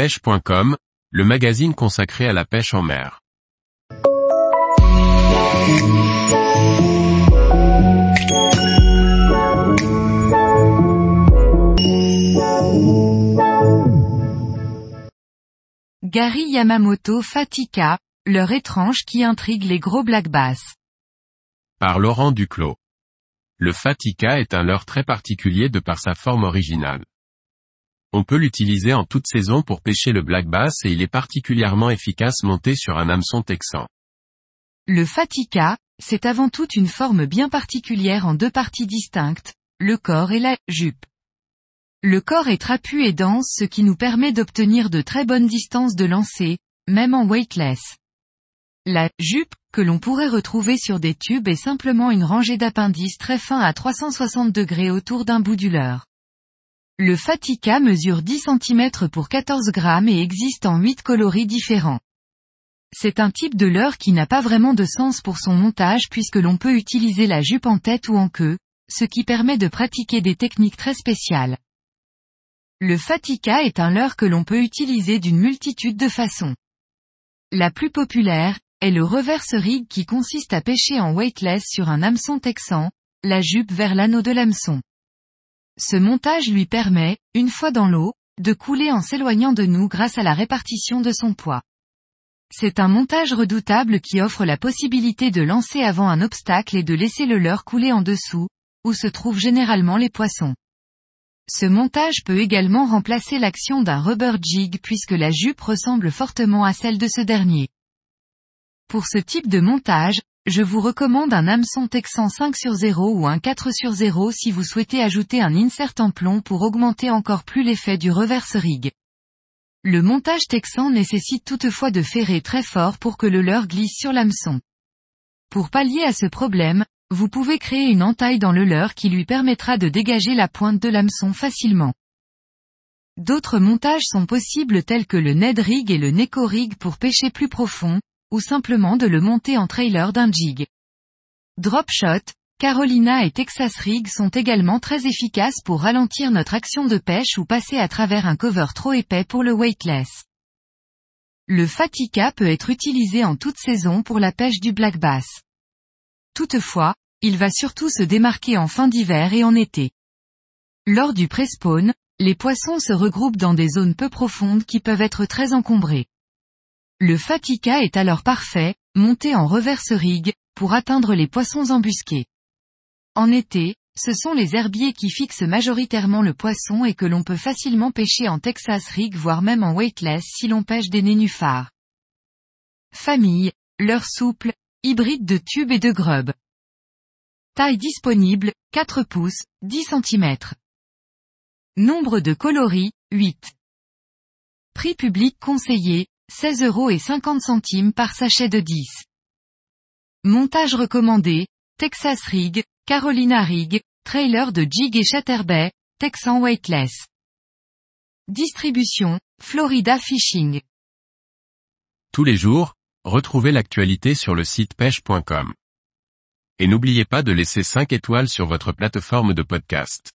pêche.com, le magazine consacré à la pêche en mer. Gary Yamamoto Fatika, leur étrange qui intrigue les gros black bass. Par Laurent Duclos. Le Fatika est un leurre très particulier de par sa forme originale. On peut l'utiliser en toute saison pour pêcher le black bass et il est particulièrement efficace monté sur un hameçon texan. Le Fatika, c'est avant tout une forme bien particulière en deux parties distinctes, le corps et la jupe. Le corps est trapu et dense ce qui nous permet d'obtenir de très bonnes distances de lancer, même en weightless. La jupe, que l'on pourrait retrouver sur des tubes est simplement une rangée d'appendices très fins à 360 degrés autour d'un bout du leurre. Le Fatica mesure 10 cm pour 14 grammes et existe en 8 coloris différents. C'est un type de leurre qui n'a pas vraiment de sens pour son montage puisque l'on peut utiliser la jupe en tête ou en queue, ce qui permet de pratiquer des techniques très spéciales. Le Fatica est un leurre que l'on peut utiliser d'une multitude de façons. La plus populaire, est le reverse rig qui consiste à pêcher en weightless sur un hameçon texan, la jupe vers l'anneau de l'hameçon. Ce montage lui permet, une fois dans l'eau, de couler en s'éloignant de nous grâce à la répartition de son poids. C'est un montage redoutable qui offre la possibilité de lancer avant un obstacle et de laisser le leurre couler en dessous, où se trouvent généralement les poissons. Ce montage peut également remplacer l'action d'un rubber jig puisque la jupe ressemble fortement à celle de ce dernier. Pour ce type de montage, je vous recommande un hameçon texan 5 sur 0 ou un 4 sur 0 si vous souhaitez ajouter un insert en plomb pour augmenter encore plus l'effet du reverse rig. Le montage texan nécessite toutefois de ferrer très fort pour que le leurre glisse sur l'hameçon. Pour pallier à ce problème, vous pouvez créer une entaille dans le leurre qui lui permettra de dégager la pointe de l'hameçon facilement. D'autres montages sont possibles tels que le Ned Rig et le Neko Rig pour pêcher plus profond, ou simplement de le monter en trailer d'un jig. Dropshot, Carolina et Texas Rig sont également très efficaces pour ralentir notre action de pêche ou passer à travers un cover trop épais pour le weightless. Le Fatica peut être utilisé en toute saison pour la pêche du black bass. Toutefois, il va surtout se démarquer en fin d'hiver et en été. Lors du pré-spawn, les poissons se regroupent dans des zones peu profondes qui peuvent être très encombrées. Le Fatica est alors parfait, monté en reverse rig, pour atteindre les poissons embusqués. En été, ce sont les herbiers qui fixent majoritairement le poisson et que l'on peut facilement pêcher en Texas rig voire même en weightless si l'on pêche des nénuphars. Famille, leur souple, hybride de tubes et de grub. Taille disponible, 4 pouces, 10 cm. Nombre de coloris, 8. Prix public conseillé, 16 euros et 50 centimes par sachet de 10. Montage recommandé, Texas Rig, Carolina Rig, trailer de Jig et Chatterbait, Texan Weightless. Distribution, Florida Fishing. Tous les jours, retrouvez l'actualité sur le site pêche.com. Et n'oubliez pas de laisser 5 étoiles sur votre plateforme de podcast.